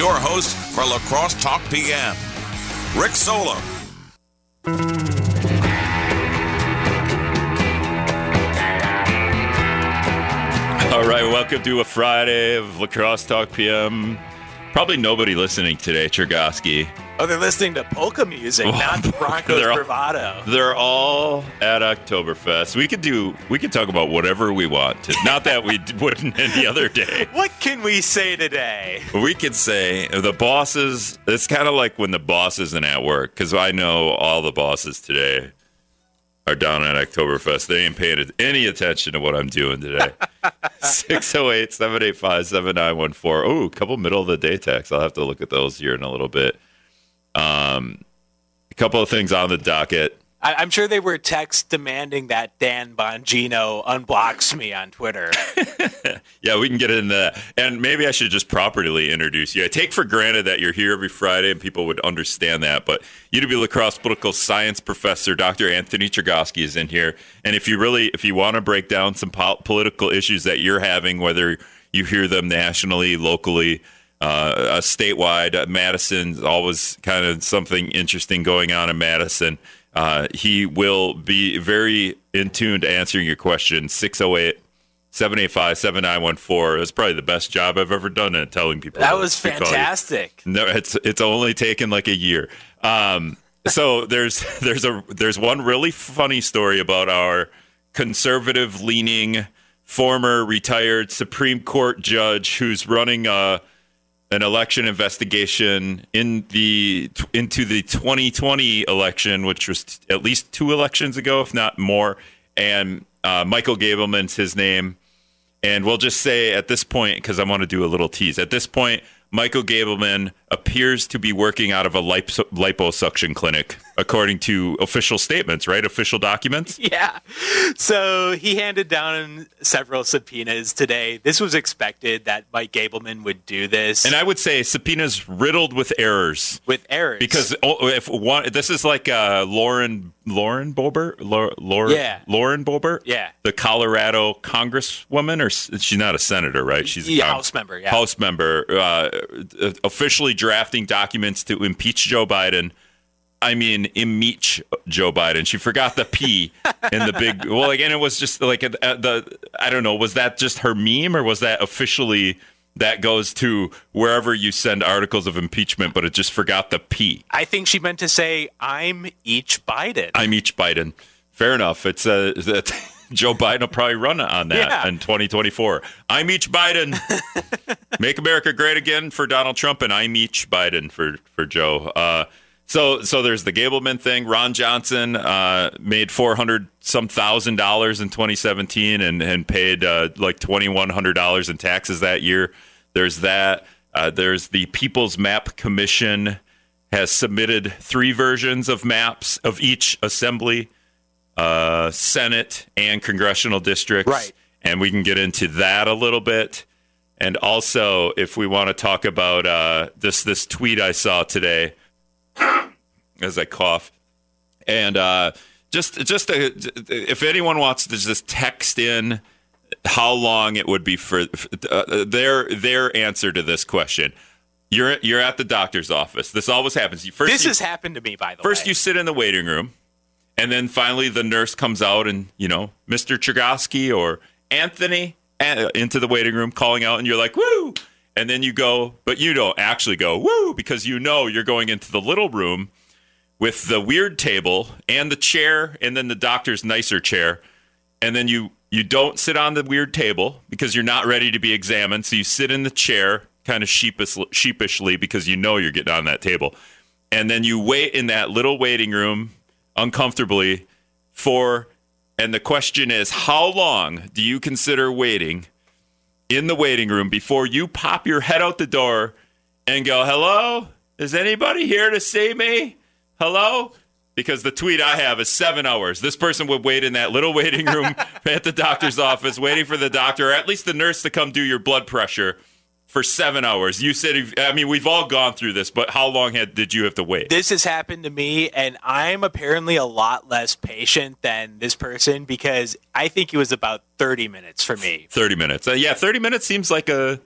your host for La Crosse Talk PM, Rick Solem. All right, welcome to a Friday of La Crosse Talk PM. Probably nobody listening today, Chergosky. Oh, they're listening to polka music, not Broncos They're all- bravado. They're all at Oktoberfest. We could do, we could talk about whatever we want. To, not that we wouldn't any other day. What can we say today? We could say the bosses. It's kind of like when the boss isn't at work because I know all the bosses today are down at Oktoberfest. They ain't paying any attention to what I'm doing today. 608 785 7914. Oh, a couple middle of the day texts. I'll have to look at those here in a little bit. Um, a couple of things on the docket. I- I'm sure they were texts demanding that Dan Bongino unblocks me on Twitter. Yeah, we can get into that. And maybe I should just properly introduce you. I take for granted that you're here every Friday and people would understand that. But UW La Crosse political science professor Dr. Anthony Chergosky is in here. And if you really, if you want to break down some po- political issues that you're having, whether you hear them nationally, locally, uh, statewide, uh, Madison's always kind of something interesting going on in Madison. Uh, he will be very in tune to answering your question. 608- 785 7914. That's probably the best job I've ever done at telling people. That was to call you. fantastic. No, it's it's only taken like a year. Um, so there's there's a there's one really funny story about our conservative leaning former retired Supreme Court judge who's running a an election investigation in the into the 2020 election, which was at least two elections ago, if not more. And uh, Michael Gableman's his name. And we'll just say at this point, because I want to do a little tease. At this point, Michael Gableman appears to be working out of a lipo- liposuction clinic, according to official statements, right? Official documents. Yeah. So he handed down several subpoenas today. This was expected that Mike Gableman would do this And I would say subpoenas riddled with errors. with errors. Because if one, this is like uh, Lauren Lauren Boebert, Yeah. Lauren Boebert, Yeah. the Colorado Congresswoman, or she's not a senator, right? She's a Yeah, House member, yeah. House member, uh, officially drafting documents to impeach Joe Biden. I mean, impeach Joe Biden. She forgot the P in the big. Well, again, it was just like the. I don't know. Was that just her meme, or was that officially? That goes to wherever you send articles of impeachment, but it just forgot the P. I think she meant to say, I'm each Biden. I'm each Biden. Fair enough. It's uh, that Joe Biden will probably run on that Yeah. in 2024. I'm each Biden. Make America great again for Donald Trump, and I'm each Biden for for Joe. Uh, so so there's the Gableman thing. Ron Johnson uh, made 400 some thousand dollars in 2017 and and paid uh, like 2100 dollars in taxes that year. There's that. Uh, there's the People's Map Commission has submitted three versions of maps of each assembly, uh, Senate, and congressional districts. Right. And we can get into that a little bit. And also, if we want to talk about uh, this this tweet I saw today, as I cough, and uh, just just a, if anyone wants to just text in how long it would be for uh, their their answer to this question. You're you're at the doctor's office. This always happens. You- First, this you, has happened to me, by the first way. you sit in the waiting room, and then finally the nurse comes out and you know Mr. Chergosky or Anthony uh, into the waiting room calling out, and you're like woo, and then you go, but you don't actually go woo because you know you're going into the little room with the weird table and the chair, and then the doctor's nicer chair, and then you you don't sit on the weird table because you're not ready to be examined. So you sit in the chair, kind of sheepish, sheepishly, because you know you're getting on that table, and then you wait in that little waiting room uncomfortably for. And the question is, how long do you consider waiting in the waiting room before you pop your head out the door and go, "Hello, is anybody here to see me? Hello." Because the tweet I have is seven hours. This person would wait in that little waiting room at the doctor's office, waiting for the doctor, or at least the nurse to come do your blood pressure for seven hours. You said, I mean, we've all gone through this, but how long had, did you have to wait? this has happened to me, and I'm apparently a lot less patient than this person because I think it was about 30 minutes for me. 30 minutes. Uh, yeah, 30 minutes seems like a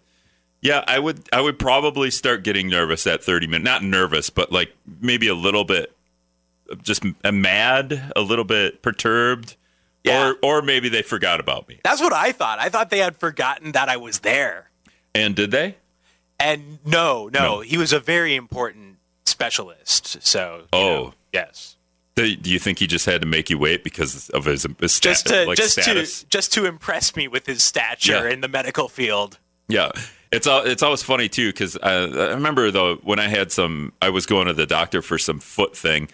Yeah, I would. I would probably start getting nervous at 30 minutes. Not nervous, but like maybe a little bit, just uh, mad, a little bit perturbed, Yeah. or or maybe they forgot about me. That's what I thought. I thought they had forgotten that I was there. And did they? And no, no, No. he was a very important specialist. So, you Oh. know, yes. Do you think he just had to make you wait because of his, his sta- Just to like just status? to just to impress me with his stature Yeah. in the medical field. Yeah, it's it's always funny too because I, I remember though when I had some, I was going to the doctor for some foot thing,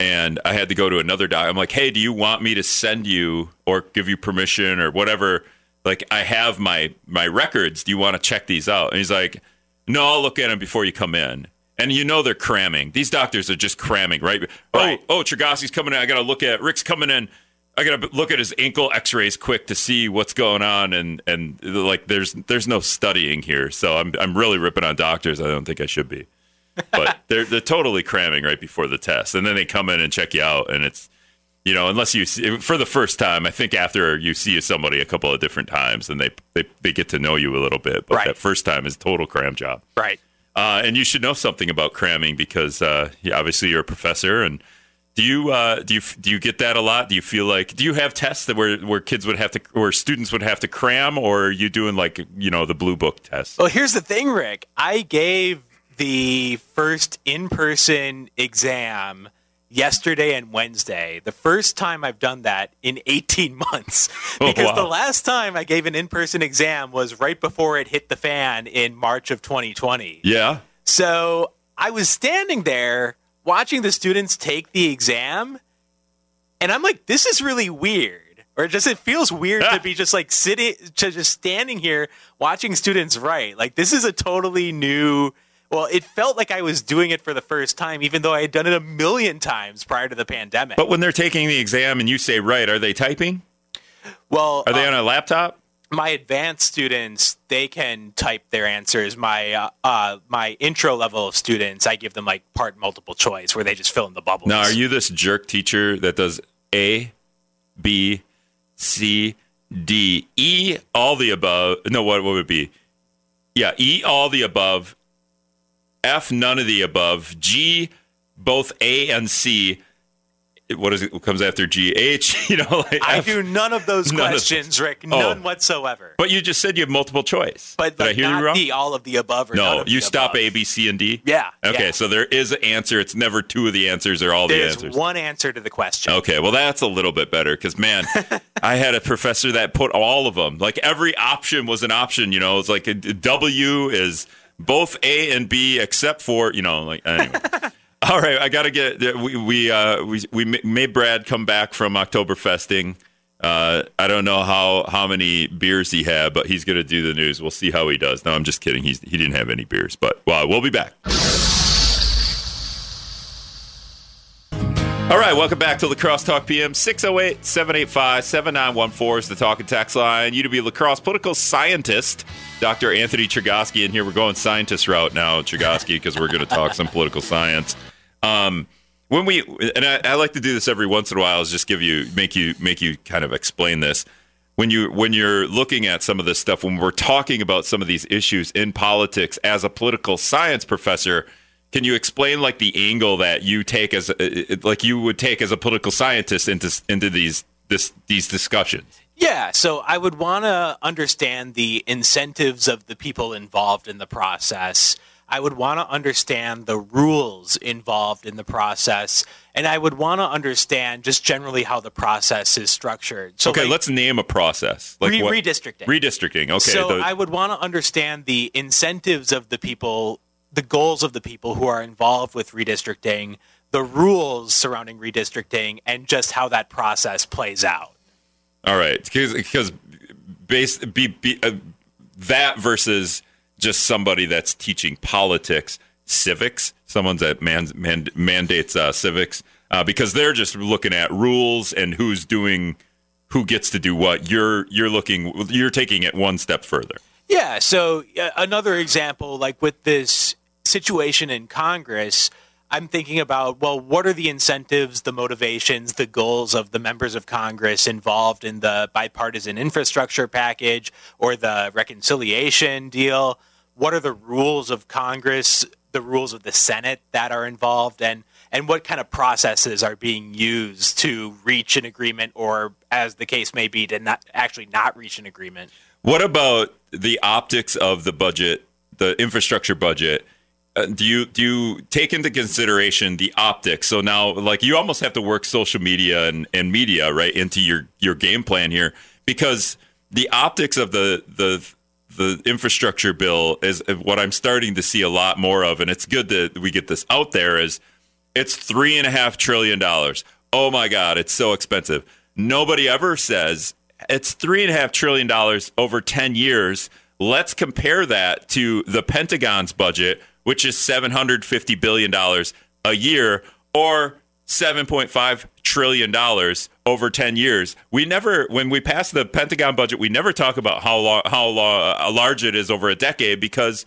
and I had to go to another doctor. I'm like, hey, do you want me to send you or give you permission or whatever? Like, I have my my records. Do you want to check these out? And he's like, no, I'll look at them before you come in. And you know they're cramming. These doctors are just cramming, right? Right. Oh, oh, Chergosky's coming in. I got to look at Rick's coming in. I gotta look at his ankle X-rays quick to see what's going on, and and like there's there's no studying here, so I'm I'm really ripping on doctors. I don't think I should be, but they're they're totally cramming right before the test, and then they come in and check you out, and it's you know unless you see, for the first time, I think after you see somebody a couple of different times, and they they, they get to know you a little bit, but Right. that first time is total cram job. Right. Uh, and you should know something about cramming because uh, yeah, obviously you're a professor. And do you uh, do you do you get that a lot? Do you feel like do you have tests that where where kids would have to or students would have to cram, or are you doing like you know the blue book test? Well, here's the thing, Rick. I gave the first in-person exam yesterday and Wednesday. The first time I've done that in 18 months. Oh, Because wow. the last time I gave an in-person exam was right before it hit the fan in March of 2020. Yeah. So I was standing there watching the students take the exam, and I'm like, this is really weird. Or just it feels weird to be just like sitting, to just standing here watching students write. Like this is a totally new. Well, it felt like I was doing it for the first time, even though I had done it a million times prior to the pandemic. But when they're taking the exam and you say right, are they typing? well, Are they uh, on a laptop? My advanced students they can type their answers my uh, uh, my intro level of students i give them like part multiple choice where they just fill in the bubbles Now, are you this jerk teacher that does A, B, C, D, E, all the above? No, what, what would it be? Yeah, E, all the above, F, none of the above, G, both A and C. What is it? What comes after G? H, you know, like i F. do none of those None of questions rick Oh. none whatsoever But you just said you have multiple choice. but, Did I hear you wrong? the all of the above no, of you the stop above. A, B, C, and D? Yeah, Okay, yeah. so there is an answer. It's never two of the answers or all the there's answers. one answer to the question Okay, well that's a little bit better because man, I had a professor that put all of them. Like every option was an option. You know, it's like a W is both A and B except for you know like anyway. all right, I got to get we we uh, we we made Brad come back from Oktoberfesting. Uh, I don't know how how many beers he had, but he's going to do the news. We'll see how he does. No, I'm just kidding. He's he didn't have any beers, but well, we'll be back. All right, welcome back to La Crosse Talk PM. 608 785 7914 is the talk and text line. UW La Crosse political scientist, Dr. Anthony Chergosky. in here we're going scientist route now, Chergosky, because we're going to talk some political science. Um, when we and I, I like to do this every once in a while is just give you make you make you kind of explain this when you when you're looking at some of this stuff when we're talking about some of these issues in politics as a political science professor can you explain like the angle that you take as a, like you would take as a political scientist into into these this these discussions Yeah, so I would want to understand the incentives of the people involved in the process. I would want to understand the rules involved in the process, and I would want to understand just generally how the process is structured. So, okay like, let's name a process like re- what- redistricting. redistricting okay so the- I would want to understand the incentives of the people, the goals of the people who are involved with redistricting, the rules surrounding redistricting, and just how that process plays out. All right, because because base be, be uh, that versus just somebody that's teaching politics, civics, someone's that man, man, mandates uh, civics, uh, because they're just looking at rules and who's doing, who gets to do what. You're you're looking, you're taking it one step further. Yeah. So uh, another example, like with this situation in Congress, I'm thinking about well, what are the incentives, the motivations, the goals of the members of Congress involved in the bipartisan infrastructure package or the reconciliation deal? What are the rules of Congress, the rules of the Senate that are involved, and and what kind of processes are being used to reach an agreement, or as the case may be, to not actually not reach an agreement. What about the optics of the budget, the infrastructure budget? Uh, do you do you take into consideration the optics? So now, like, you almost have to work social media and, and media right into your your game plan here because the optics of the the the infrastructure bill is uh, what I'm starting to see a lot more of, and it's good that we get this out there. Is it's three and a half trillion dollars. Oh my God, it's so expensive. Nobody ever says it's three and a half trillion dollars over ten years. Let's compare that to the Pentagon's budget which is $750 billion a year or $7.5 trillion over 10 years. We never, when we pass the Pentagon budget, we never talk about how, long, how long, uh, large it is over a decade because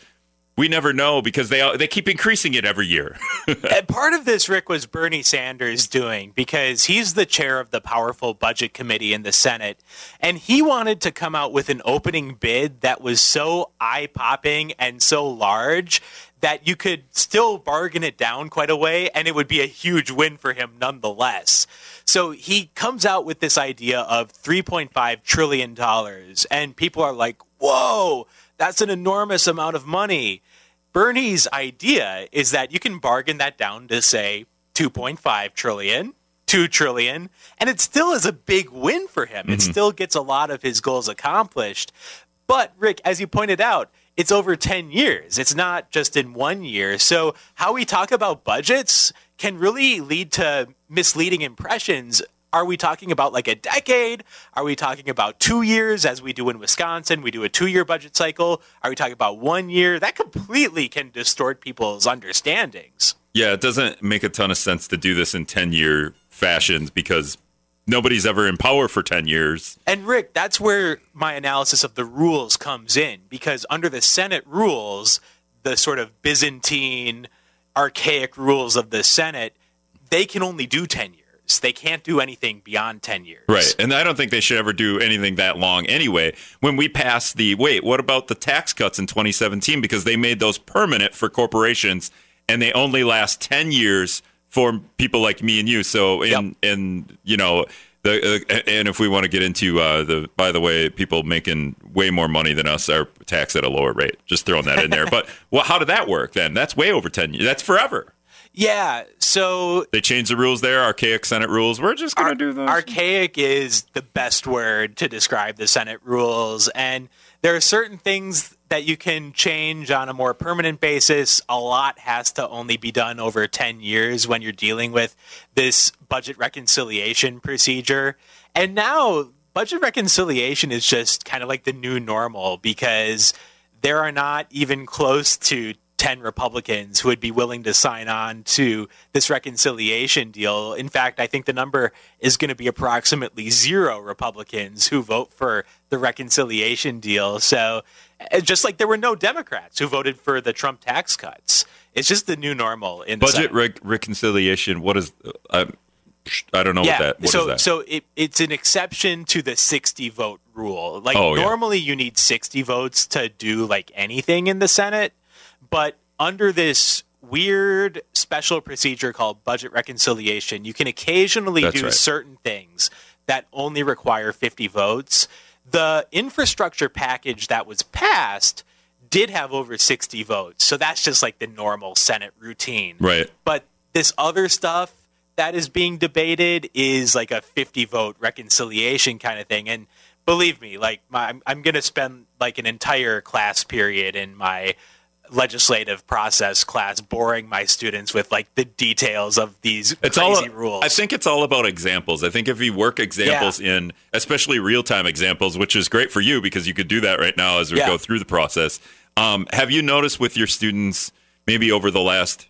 we never know because they they keep increasing it every year. and part of this, Rick, was Bernie Sanders doing because he's the chair of the powerful budget committee in the Senate, and he wanted to come out with an opening bid that was so eye popping and so large that you could still bargain it down quite a way and it would be a huge win for him nonetheless. So he comes out with this idea of $3.5 trillion and people are like, whoa, that's an enormous amount of money. Bernie's idea is that you can bargain that down to say 2.5 trillion, 2 trillion, and it still is a big win for him. Mm-hmm. It still gets a lot of his goals accomplished. But Rick, as you pointed out, it's over 10 years. It's not just in one year. So, how we talk about budgets can really lead to misleading impressions. Are we talking about like a decade? Are we talking about two years, as we do in Wisconsin? We do a two year budget cycle. Are we talking about one year? That completely can distort people's understandings. Yeah, it doesn't make a ton of sense to do this in 10 year fashions because nobody's ever in power for 10 years. And Rick, that's where my analysis of the rules comes in because under the Senate rules, the sort of Byzantine, archaic rules of the Senate, they can only do 10 years. They can't do anything beyond 10 years. Right. And I don't think they should ever do anything that long anyway. When we passed the wait, what about the tax cuts in 2017 because they made those permanent for corporations and they only last 10 years for people like me and you. So, and, yep. in you know, the uh, and if we want to get into uh, the, by the way, people making way more money than us are taxed at a lower rate. Just throwing that in there. but well, how did that work then? That's way over ten years. That's forever. Yeah. So they changed the rules there. Archaic Senate rules. We're just going to do those. Archaic is the best word to describe the Senate rules, and there are certain things that you can change on a more permanent basis. A lot has to only be done over 10 years when you're dealing with this budget reconciliation procedure. And now, budget reconciliation is just kind of like the new normal because there are not even close to 10 Republicans who would be willing to sign on to this reconciliation deal. In fact, I think the number is going to be approximately zero Republicans who vote for the reconciliation deal. So, uh, just like there were no Democrats who voted for the Trump tax cuts, it's just the new normal in budget reconciliation. What is? Uh, I don't know yeah, what that. What so, that? so it, it's an exception to the sixty vote rule. Like oh, normally, yeah. you need sixty votes to do like anything in the Senate. But under this weird special procedure called budget reconciliation, you can occasionally That's do right. certain things that only require 50 votes. The infrastructure package that was passed did have over 60 votes. So that's just like the normal Senate routine. Right. But this other stuff that is being debated is like a 50 vote reconciliation kind of thing. And believe me, like my, I'm, I'm going to spend like an entire class period in my legislative process class boring my students with like the details of these it's crazy all, rules. I think it's all about examples. I think if you work examples yeah. in, especially real time examples, which is great for you because you could do that right now as we yeah. go through the process. Um, have you noticed with your students, maybe over the last,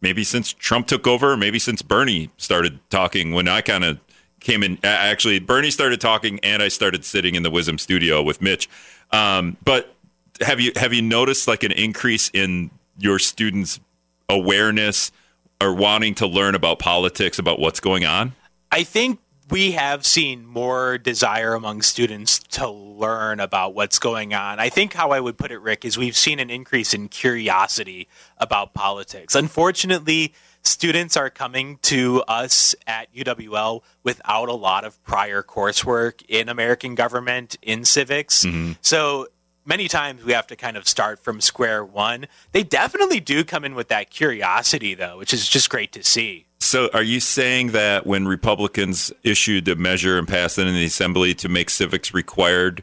maybe since Trump took over, maybe since Bernie started talking, when I kind of came in, actually, Bernie started talking and I started sitting in the WIZM studio with Mitch. Um, but have you have you noticed like an increase in your students' awareness or wanting to learn about politics, about what's going on? I think we have seen more desire among students to learn about what's going on. I think how I would put it, Rick, is we've seen an increase in curiosity about politics. Unfortunately, students are coming to us at UWL without a lot of prior coursework in American government, in civics. Mm-hmm. So many times we have to kind of start from square one. They definitely do come in with that curiosity, though, which is just great to see. So, are you saying that when Republicans issued a measure and passed it in the assembly to make civics required,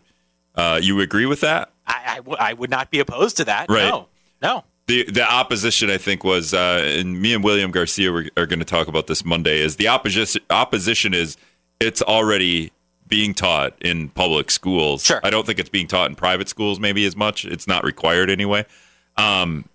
uh, you agree with that? I, I, w- I would not be opposed to that. Right. No, no. The the opposition, I think, was, uh, and me and William Garcia were, are going to talk about this Monday. Is the opposition opposition is it's already being taught in public schools. Sure. I don't think it's being taught in private schools maybe as much. It's not required anyway. Um,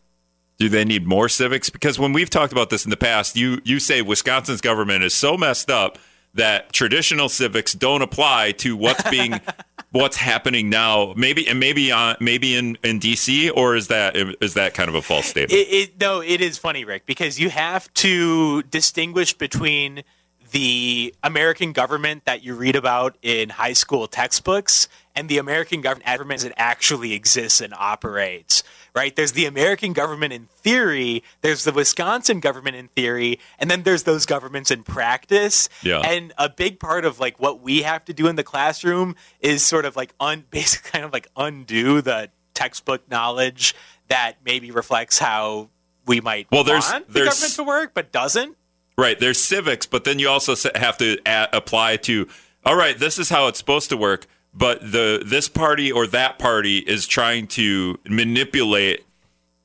do they need more civics? Because when we've talked about this in the past, you you say Wisconsin's government is so messed up that traditional civics don't apply to what's being what's happening now. Maybe and maybe on maybe in in DC or is that is that kind of a false statement? It, it, no, it is funny, Rick, because you have to distinguish between the American government that you read about in high school textbooks and the American government government that actually exists and operates. Right? There's the American government in theory, there's the Wisconsin government in theory, and then there's those governments in practice. Yeah. And a big part of like what we have to do in the classroom is sort of like un basically kind of like undo the textbook knowledge that maybe reflects how we might Well, there's- want the there's- government to work, but doesn't. Right. There's civics, but then you also have to a- apply to. All right, this is how it's supposed to work, but the this party or that party is trying to manipulate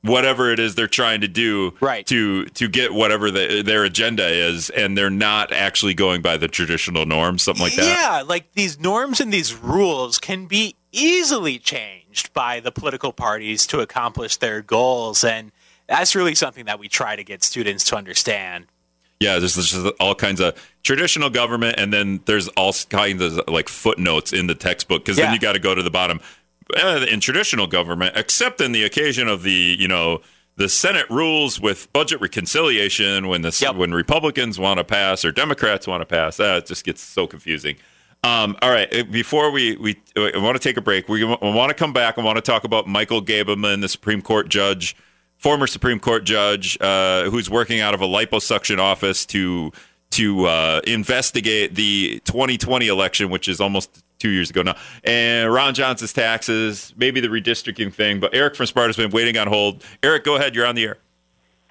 whatever it is they're trying to do Right. to to get whatever the, their agenda is, and they're not actually going by the traditional norms, something like that. Yeah, like these norms and these rules can be easily changed by the political parties to accomplish their goals, and that's really something that we try to get students to understand. Yeah, there's, there's all kinds of traditional government, and then there's all kinds of like footnotes in the textbook because Yeah. then you got to go to the bottom. Uh, in traditional government, except in the occasion of the you know the Senate rules with budget reconciliation when the Yep. when Republicans want to pass or Democrats want to pass, it just gets so confusing. Um, all right, uh, before we we I want to take a break. We want to come back. I want to talk about Michael Gableman, the Supreme Court judge former Supreme Court judge uh, who's working out of a liposuction office to to uh, investigate the 2020 election, which is almost two years ago now, and Ron Johnson's taxes, maybe the redistricting thing. But Eric from Sparta's been waiting on hold. Eric, go ahead. You're on the air.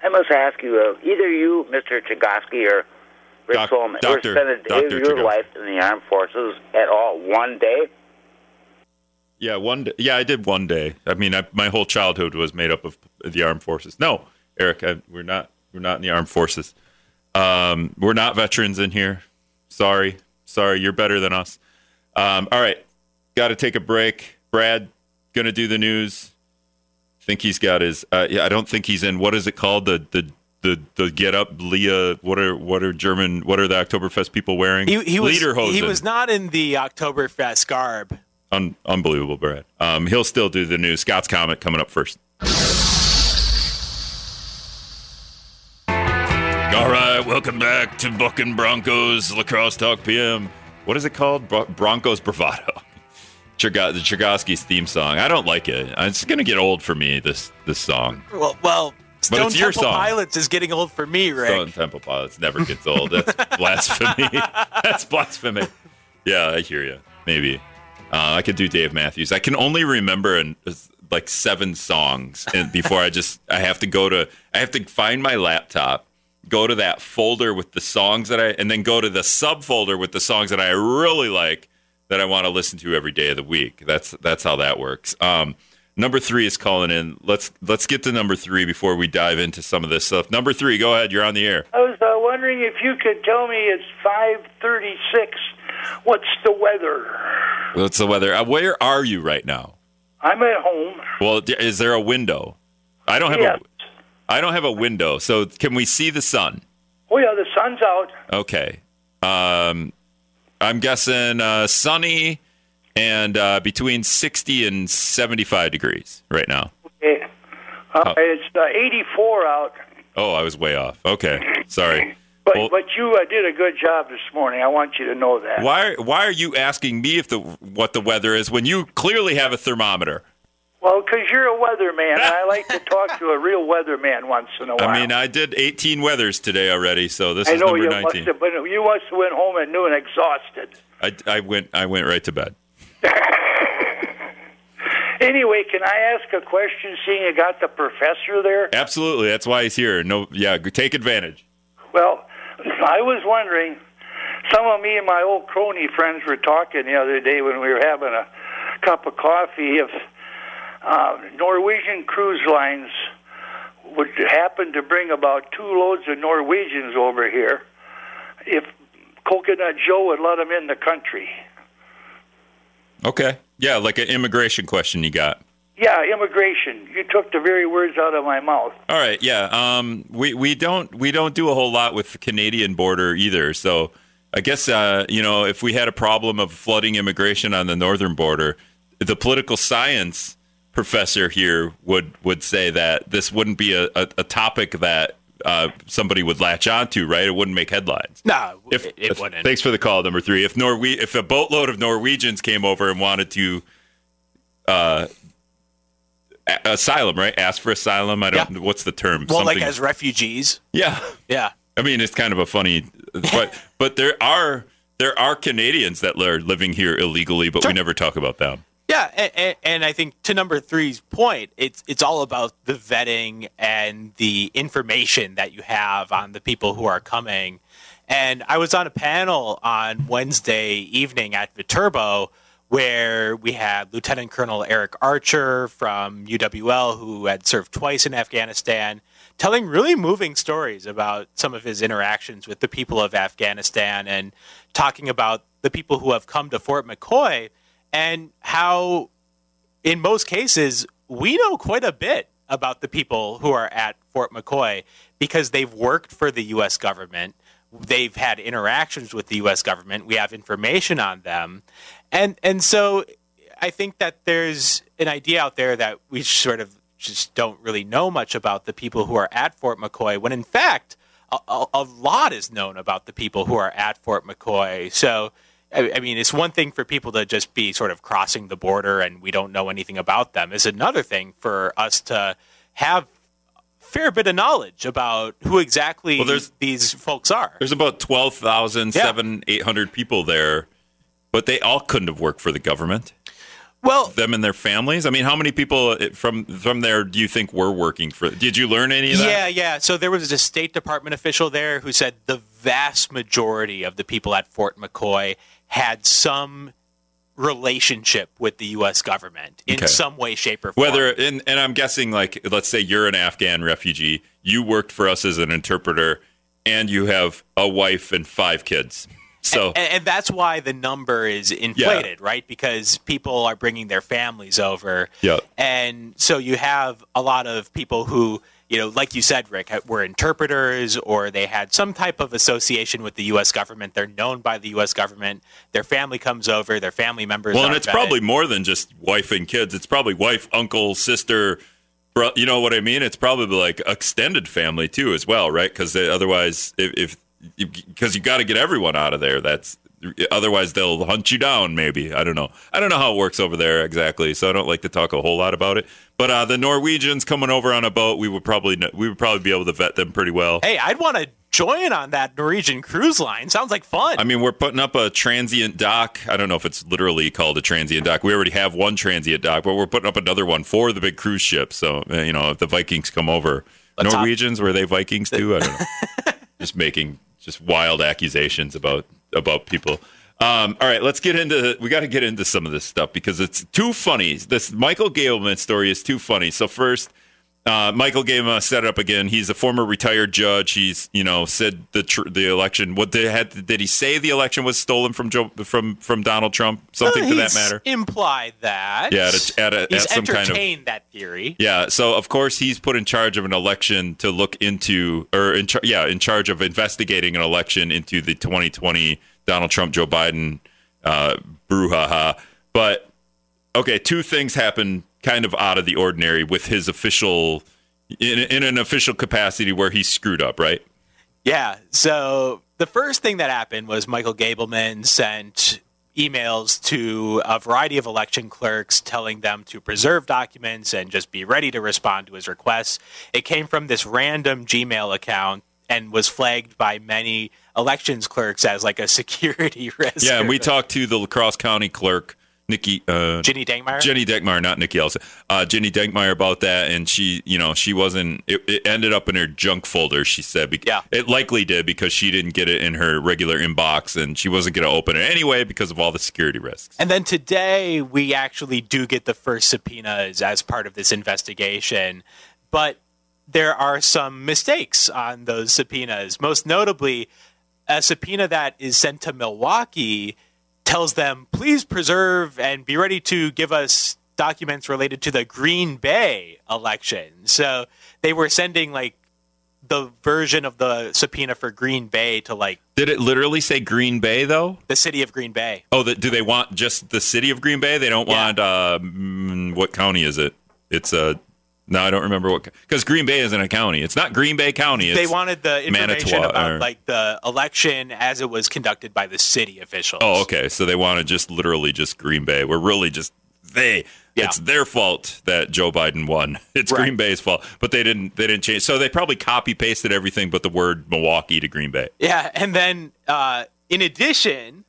I must ask you, uh, either you, Mr. Chergosky, or Rick Doc- Solomon, Doctor- ever spent a day Dr. of your Chergosky. life in the armed forces at all? One day? Yeah, one. Day, yeah, I did one day. I mean, I, my whole childhood was made up of the armed forces. No, Eric, I, we're not. We're not in the armed forces. Um, we're not veterans in here. Sorry, sorry. You're better than us. Um, all right, got to take a break. Brad, gonna do the news. Think he's got his. Uh, yeah, I don't think he's in. What is it called? The the the the get up Leah. What are what are German? What are the Oktoberfest people wearing? He, he was he was not in the Oktoberfest garb. Un- unbelievable, Brad. Um, he'll still do the news. Scott's comment coming up first. All right, welcome back to Buck and Broncos La Crosse Talk PM. What is it called? Bro- Broncos Bravado. The Chergosky's theme song. I don't like it. It's going to get old for me. This this song. Well, well, Stone it's your Temple song. Pilots is getting old for me, right? Stone Temple Pilots never gets old. That's blasphemy. That's blasphemy. Yeah, I hear you. Maybe uh, I could do Dave Matthews. I can only remember an, like seven songs, and before I just I have to go to I have to find my laptop, go to that folder with the songs that I, and then go to the subfolder with the songs that I really like that I want to listen to every day of the week. That's that's how that works. Um, number three is calling in. Let's let's get to number three before we dive into some of this stuff. Number three, go ahead. You're on the air. I was uh, wondering if you could tell me it's 536. What's the weather? What's the weather? Uh, where are you right now? I'm at home. Well, is there a window? I don't have Yes. a I don't have a window. So can we see the sun? Oh, yeah, the sun's out. Okay. Um, I'm guessing uh, sunny and uh, between 60 and 75 degrees right now. Okay. Uh, It's uh, 84 out. Oh, I was way off. Okay. Sorry. But Well- but you uh, did a good job this morning. I want you to know that. Why why are you asking me if the what the weather is when you clearly have a thermometer? Well, because you're a weatherman, and I like to talk to a real weatherman once in a while. I mean, I did 18 weathers today already, so this I is know number you 19. must have been. You must have went home at noon exhausted. I, I went I went right to bed. Anyway, can I ask a question? Seeing you got the professor there. Absolutely, that's why he's here. No, yeah, take advantage. Well, I was wondering. Some of me and my old crony friends were talking the other day when we were having a cup of coffee. If uh, Norwegian cruise lines would happen to bring about two loads of Norwegians over here, if Coconut Joe would let them in the country. Okay, yeah, like an immigration question you got. Yeah, immigration. You took the very words out of my mouth. All right, yeah. Um, we we don't we don't do a whole lot with the Canadian border either. So I guess uh, you know if we had a problem of flooding immigration on the northern border, the political science professor here would would say that this wouldn't be a, a, a topic that uh, somebody would latch onto, right? It wouldn't make headlines. No, If, it, it wouldn't. Thanks for the call, number three. If Norwe- if a boatload of Norwegians came over and wanted to, uh, a- asylum, right? Ask for asylum. I don't. Yeah. What's the term? well, like as refugees. yeah. Yeah. I mean, it's kind of a funny, but but there are there are Canadians that are living here illegally, but we never talk about them. Yeah, and, and I think to number three's point, it's it's all about the vetting and the information that you have on the people who are coming. And I was on a panel on Wednesday evening at Viterbo where we had Lieutenant Colonel Eric Archer from UWL, who had served twice in Afghanistan, telling really moving stories about some of his interactions with the people of Afghanistan and talking about the people who have come to Fort McCoy and how in most cases we know quite a bit about the people who are at Fort McCoy because they've worked for the US government. They've had interactions with the US government. We have information on them. And and so I think that there's an idea out there that we sort of just don't really know much about the people who are at Fort McCoy when in fact a, a, lot is known about the people who are at Fort McCoy. So I, I mean, it's one thing for people to just be sort of crossing the border and we don't know anything about them. It's another thing for us to have a fair bit of knowledge about who exactly Well, these folks are. There's about 12,000, Yeah. 7, 800 people there, but they all couldn't have worked for the government. Well, Them and their families. I mean, how many people uh, from from there do you think were working for? Did you learn any of that? yeah, yeah. So there was a State Department official there who said the vast majority of the people at Fort McCoy had some relationship with the U.S. government in Okay. some way, shape, or form. Whether and, and I'm guessing like let's say you're an Afghan refugee, you worked for us as an interpreter, and you have a wife and five kids. So and, and that's why the number is inflated, right? Because people are bringing their families over, Yep. and so you have a lot of people who, you know, like you said, Rick, were interpreters, or they had some type of association with the U.S. government. They're known by the U.S. government. Their family comes over. Their family members. well, and it's vetted. probably more than just wife and kids. It's probably wife, uncle, sister. Bro, you know what I mean? It's probably like extended family too, as well, right? Because uh, otherwise, if because you got to get everyone out of there. That's otherwise they'll hunt you down. Maybe I don't know. I don't know how it works over there exactly, so I don't like to talk a whole lot about it. But uh, the Norwegians coming over on a boat, we would probably we would probably be able to vet them pretty well. Hey, I'd want to join on that Norwegian cruise line. Sounds like fun. I mean, we're putting up a transient dock. I don't know if it's literally called a transient dock. We already have one transient dock, but we're putting up another one for the big cruise ship. So, uh, you know, if the Vikings come over, Let's hop- Norwegians were they Vikings too? I don't know. just making just wild accusations about about people. Um, all right, let's get into. We got to get into some of this stuff because it's too funny. This Michael Gableman story is too funny. So first, uh, Michael gave set it up again. He's a former retired judge. He's you know said the tr- the election. What they had? Did he say the election was stolen from Joe from from Donald Trump? Something to that matter. Implied that. Yeah, at a- at a- he's at some kind of- entertained that theory. Yeah, so of course he's put in charge of an election to look into, or in char- yeah, in charge of investigating an election into the 2020 Donald Trump Joe Biden uh, brouhaha. But okay, two things happen kind of out of the ordinary with his official, in in an official capacity where he screwed up, right? Yeah. So the first thing that happened was Michael Gableman sent emails to a variety of election clerks telling them to preserve documents and just be ready to respond to his requests. It came from this random Gmail account and was flagged by many elections clerks as like a security risk. Yeah, and we talked to the La Crosse County clerk, Nikki uh, Jenny Dankmeyer. Jenny Deckmeyer, not Nikki Elson. Uh, Jenny Dankmeyer about that, and she, you know, she wasn't. It, it ended up in her junk folder. She said, bec- Yeah. it likely did because she didn't get it in her regular inbox, and she wasn't going to open it anyway because of all the security risks. And then today, we actually do get the first subpoenas as part of this investigation. But there are some mistakes on those subpoenas. Most notably, a subpoena that is sent to Milwaukee tells them, please preserve and be ready to give us documents related to the Green Bay election. So they were sending like the version of the subpoena for Green Bay to like Did it literally say Green Bay though? the city of Green Bay. Oh, that do they want just the city of Green Bay? They don't Yeah. want uh, mm, what county is it? It's uh, no, I don't remember what because Green Bay isn't a county. It's not Green Bay County. It's, they wanted the information Manitowoc, about or- like the election as it was conducted by the city officials. Oh, okay. So they want to just literally just Green Bay. We're really just they. Yeah. It's their fault that Joe Biden won. It's Right. Green Bay's fault, but they didn't. They didn't change. So they probably copy pasted everything but the word Milwaukee to Green Bay. Yeah, and then uh, in addition,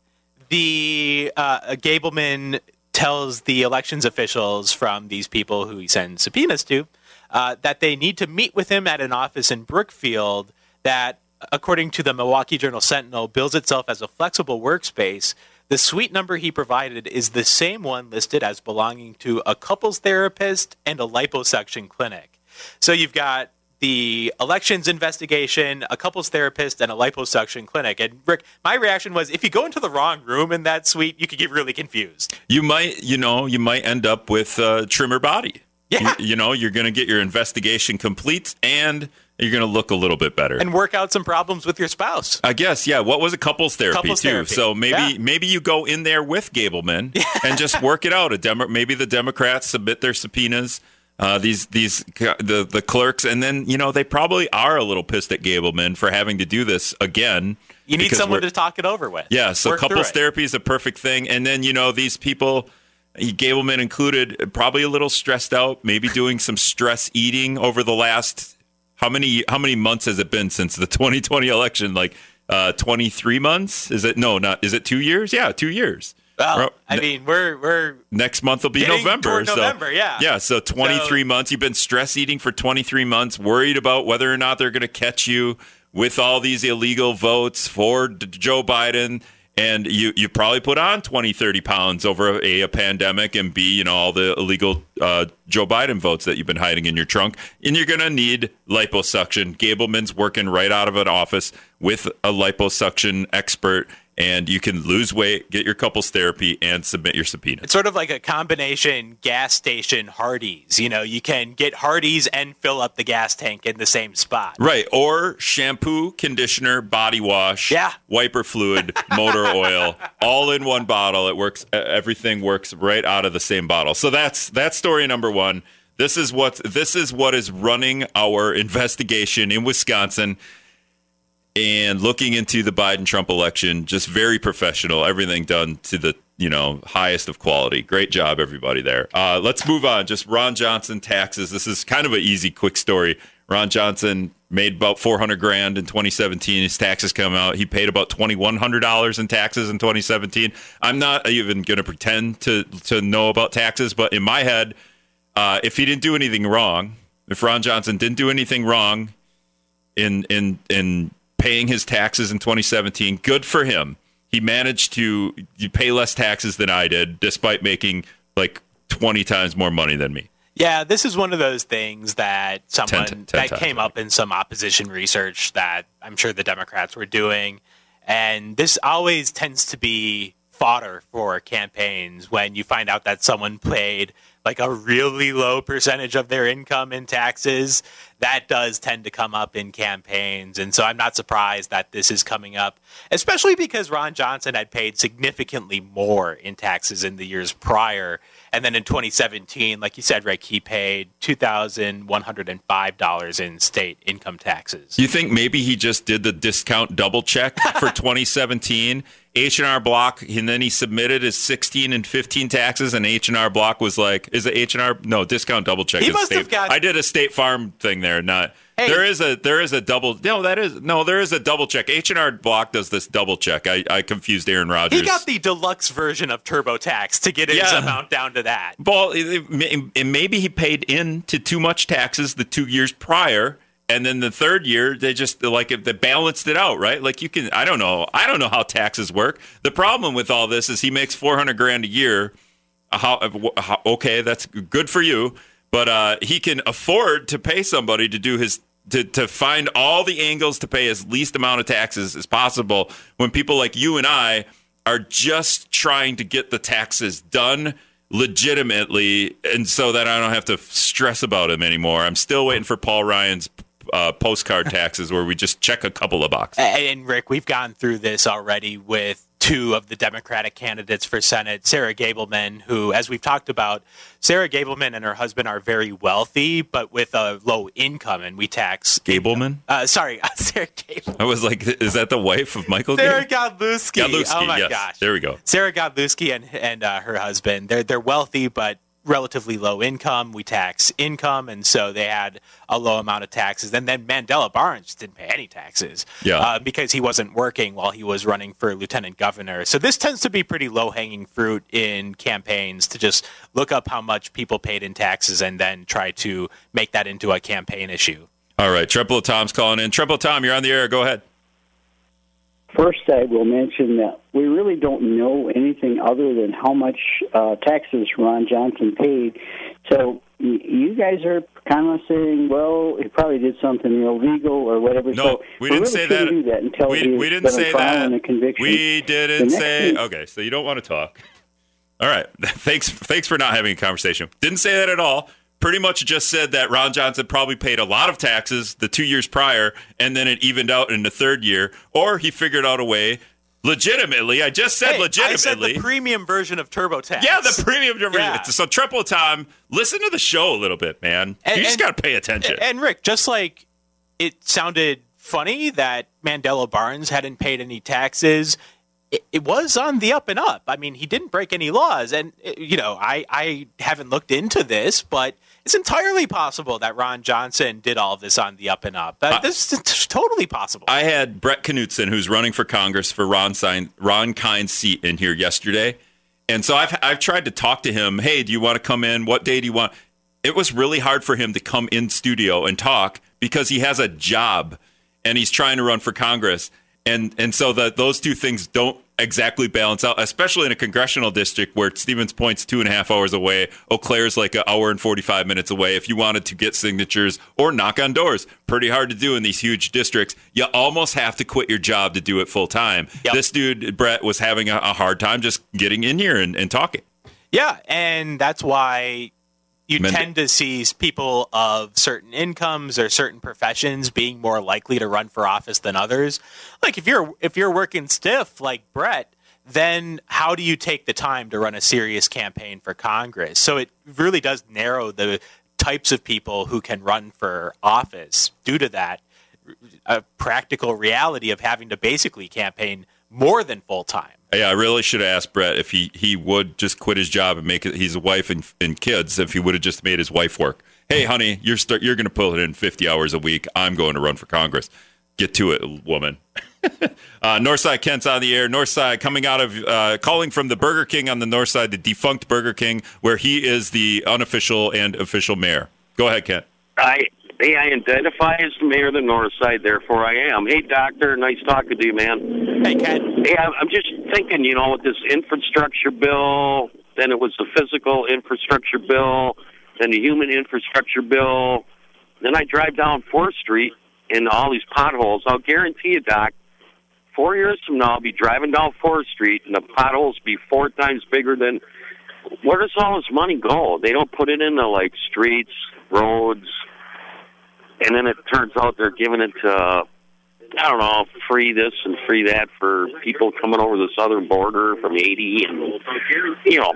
the uh, Gableman tells the elections officials from these people who he sends subpoenas to uh, that they need to meet with him at an office in Brookfield that, according to the Milwaukee Journal Sentinel, bills itself as a flexible workspace. The suite number he provided is the same one listed as belonging to a couples therapist and a liposuction clinic. So you've got the elections investigation, a couples therapist, and a liposuction clinic. And Rick, my reaction was if you go into the wrong room in that suite, you could get really confused. You might, you know, you might end up with a trimmer body. Yeah. You, you know, you're going to get your investigation complete, and you're going to look a little bit better. And work out some problems with your spouse. I guess, yeah. What was a couples therapy Couples too? therapy, So maybe yeah. maybe you go in there with Gableman and just work it out. A Demo- maybe the Democrats submit their subpoenas. Uh, these these the the clerks, and then you know they probably are a little pissed at Gableman for having to do this again. You need someone to talk it over with. yeah, so Work couples therapy is a perfect thing. And then, you know, these people, Gableman included, probably a little stressed out, maybe doing some stress eating over the last how many how many months has it been since the 2020 election? Like uh 23 months? Is it no, not is it 2 years? Yeah, 2 years. Well, I mean, we're we're next month will be November. so November, yeah. Yeah, so 23 So- months. You've been stress eating for 23 months, worried about whether or not they're going to catch you with all these illegal votes for D- Joe Biden. And you, you probably put on 20, 30 pounds over a, a pandemic and B, you know, all the illegal uh, Joe Biden votes that you've been hiding in your trunk. And you're going to need liposuction. Gableman's working right out of an office with a liposuction expert. And you can lose weight, get your couples therapy, and submit your subpoena. it's sort of like a combination gas station Hardee's. You know, you can get Hardee's and fill up the gas tank in the same spot. Right. Or shampoo, conditioner, body wash, Yeah. wiper fluid, motor oil, all in one bottle. It works everything works right out of the same bottle. So that's that's story number 1. This is what this is what is running our investigation in Wisconsin and looking into the Biden Trump election. Just very professional. Everything done to the you know highest of quality. Great job, everybody there. Uh, let's move on. Just Ron Johnson taxes. This is kind of an easy, quick story. Ron Johnson made about 400 grand in 2017. His taxes come out. He paid about $2,100 in taxes in 2017. I'm not even going to pretend to to know about taxes, but in my head, uh, if he didn't do anything wrong, if Ron Johnson didn't do anything wrong in in in paying his taxes in 2017. Good for him. He managed to pay less taxes than I did, despite making like 20 times more money than me. Yeah, this is one of those things that someone that times, came up in some opposition research that I'm sure the Democrats were doing, and this always tends to be fodder for campaigns when you find out that someone paid like a really low percentage of their income in taxes, that does tend to come up in campaigns. And so I'm not surprised that this is coming up, especially because Ron Johnson had paid significantly more in taxes in the years prior. And then in 2017, like you said, Rick, he paid $2,105 in state income taxes. You think maybe he just did the discount double check for 2017? H&R Block, and then he submitted his 16 and 15 taxes, and H&R Block was like, is it H&R? No, discount double check. He must state, have got- I did a State Farm thing there, not... Hey. There is a there is a double no that is no there is a double check H and R Block does this double check I, I confused Aaron Rodgers He got the deluxe version of TurboTax to get his Yeah. amount down to that. Well, and maybe he paid in to too much taxes the two years prior, and then the third year they just like if they balanced it out, right? Like you can, I don't know, I don't know how taxes work. The problem with all this is he makes four hundred grand a year. How, how okay, that's good for you, but uh, he can afford to pay somebody to do his. To, to find all the angles to pay as least amount of taxes as possible when people like you and I are just trying to get the taxes done legitimately, and so that I don't have to stress about him anymore. I'm still waiting for Paul Ryan's uh, postcard taxes, where we just check a couple of boxes. And Rick, we've gone through this already with two of the Democratic candidates for Senate, Sarah Gableman, who, as we've talked about, Sarah Gableman and her husband are very wealthy, but with a low income, and we tax. Gableman. Uh, sorry, Sarah Gableman. I was like, is that the wife of Michael? Sarah? Godlewski. Godlewski, Oh my yes. gosh. There we go. Sarah Godlewski and and uh, her husband. They're they're wealthy, but relatively low income. We tax income, and so they had a low amount of taxes. And then Mandela Barnes didn't pay any taxes, Yeah. uh, because he wasn't working while he was running for lieutenant governor. So this tends to be pretty low hanging fruit in campaigns to just look up how much people paid in taxes and then try to make that into a campaign issue. All right, Triple Tom's calling in. Triple Tom, you're on the air. Go ahead. First, I will mention that we really don't know anything other than how much uh, taxes Ron Johnson paid. So you guys are kind of saying, well, he probably did something illegal or whatever. No, so we didn't really say that. do that until we, we didn't say that. and a conviction. We didn't say. thing- Okay, so you don't want to talk. All right. Thanks. Thanks for not having a conversation. Didn't say that at all. Pretty much just said that Ron Johnson probably paid a lot of taxes the two years prior, and then it evened out in the third year, or he figured out a way. Legitimately, I just said Hey, legitimately. I said the premium version of TurboTax. yeah, the premium. Yeah. So Triple Tom. Listen to the show a little bit, man. And- you just got to pay attention. And Rick, just like it sounded funny that Mandela Barnes hadn't paid any taxes, it, it was on the up and up. I mean, he didn't break any laws, and uh, you know, I I haven't looked into this, but it's entirely possible that Ron Johnson did all of this on the up and up. Uh, this is t- totally possible. I had Brett Knutson, who's running for Congress for Ron, Sein, Ron Kind's seat in here yesterday. And so I've, I've tried to talk to him. Hey, do you want to come in? What day do you want? It was really hard for him to come in studio and talk because he has a job and he's trying to run for Congress. And, and so the, those two things don't exactly balance out, especially in a congressional district where Stevens Point's two and a half hours away, Eau Claire's like an hour and 45 minutes away. If you wanted to get signatures or knock on doors, pretty hard to do in these huge districts. You almost have to quit your job to do it full time. Yep. This dude, Brett, was having a, a hard time just getting in here and, and talking. Yeah, and that's why you Mend- tend to see people of certain incomes or certain professions being more likely to run for office than others. Like if you're if you're working stiff like Brett, then how do you take the time to run a serious campaign for Congress? So it really does narrow the types of people who can run for office due to that a practical reality of having to basically campaign more than full time. Yeah, I really should have asked Brett if he, he would just quit his job and make it. He's a wife and, and kids. If he would have just made his wife work. Hey, honey, you're start, you're going to pull it in 50 hours a week. I'm going to run for Congress. Get to it, woman. uh, Northside Kent's on the air. Northside coming out of uh, calling from the Burger King on the North Side, the defunct Burger King, where he is the unofficial and official mayor. Go ahead, Kent. I hey, I identify as mayor of the North Side, therefore I am. Hey, doctor, nice talking to you, man. Hey, Ken. Hey, I'm just thinking, you know, with this infrastructure bill, then it was the physical infrastructure bill, then the human infrastructure bill. Then I drive down Fourth Street in all these potholes. I'll guarantee you, Doc, four years from now, I'll be driving down Fourth Street and the potholes be four times bigger than where does all this money go? They don't put it into like streets, roads, and then it turns out they're giving it to I don't know, free this and free that for people coming over the southern border from Haiti, and you know,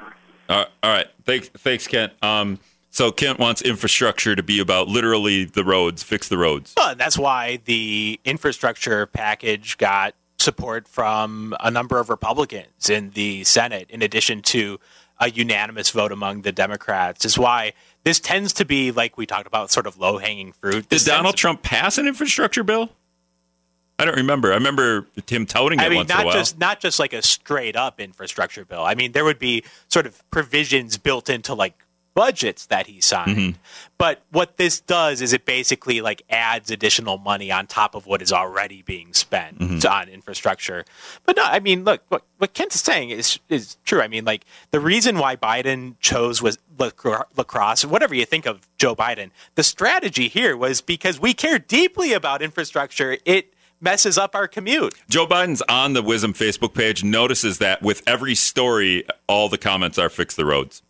Uh, all right. Thanks, thanks, Kent. Um, so Kent wants infrastructure to be about literally the roads, fix the roads. Well, and that's why the infrastructure package got support from a number of Republicans in the Senate, in addition to a unanimous vote among the Democrats. Is why this tends to be like we talked about, sort of low hanging fruit. Did Donald Trump pass an infrastructure bill? I don't remember. I remember him touting it I mean, once in a not while. just not just like a straight up infrastructure bill. I mean, there would be sort of provisions built into like budgets that he signed. Mm-hmm. But what this does is it basically like adds additional money on top of what is already being spent Mm-hmm. on infrastructure. But no, I mean, look, what what Kent is saying is is true. I mean, like the reason why Biden chose was lacro- La Crosse, whatever you think of Joe Biden, the strategy here was because we care deeply about infrastructure. It messes up our commute. Joe Biden's on the WIZM Facebook page, notices that with every story, all the comments are fix the roads.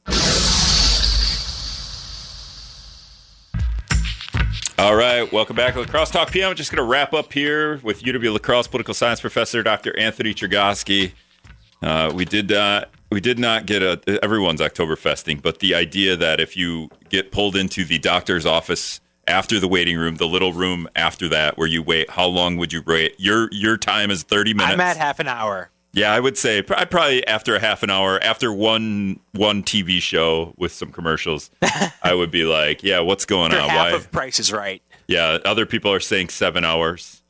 All right, welcome back to La Crosse Talk PM. I'm just going to wrap up here with UW La Crosse political science professor Dr. Anthony Chergosky. Uh, we did not we did not get a everyone's Oktoberfesting, but the idea that if you get pulled into the doctor's office after the waiting room, the little room after that where you wait, how long would you wait? Your your time is 30 minutes. I'm at half an hour. Yeah, I would say I probably after a half an hour, after one one TV show with some commercials, I would be like, "Yeah, what's going on? half Why?" of Price is Right. yeah, other people are saying seven hours.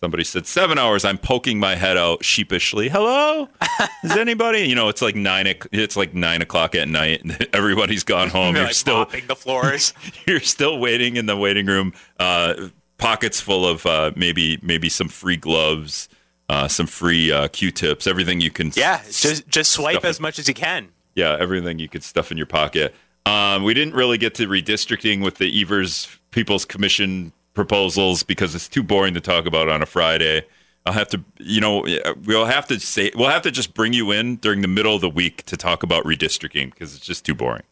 Somebody said seven hours. I'm poking my head out sheepishly. Hello, is anybody? You know, it's like nine. It's like nine o'clock at night, and everybody's gone home. You're like still mopping the floors. you're still waiting in the waiting room. Uh, pockets full of uh, maybe maybe some free gloves, uh, some free uh, Q-tips, everything you can. yeah, s- just just swipe as much as you can. yeah, everything you could stuff in your pocket. Um, we didn't really get to redistricting with the Evers People's Commission proposals because it's too boring to talk about on a Friday. I'll have to, you know, we'll have to say we'll have to just bring you in during the middle of the week to talk about redistricting because it's just too boring.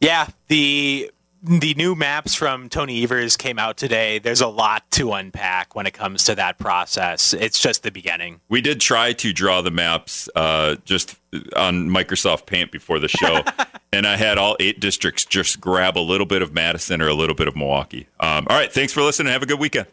Yeah, the the new maps from Tony Evers came out today. There's a lot to unpack when it comes to that process. It's just the beginning. We did try to draw the maps uh, just on Microsoft Paint before the show, and I had all eight districts just grab a little bit of Madison or a little bit of Milwaukee. Um, all right, thanks for listening. Have a good weekend.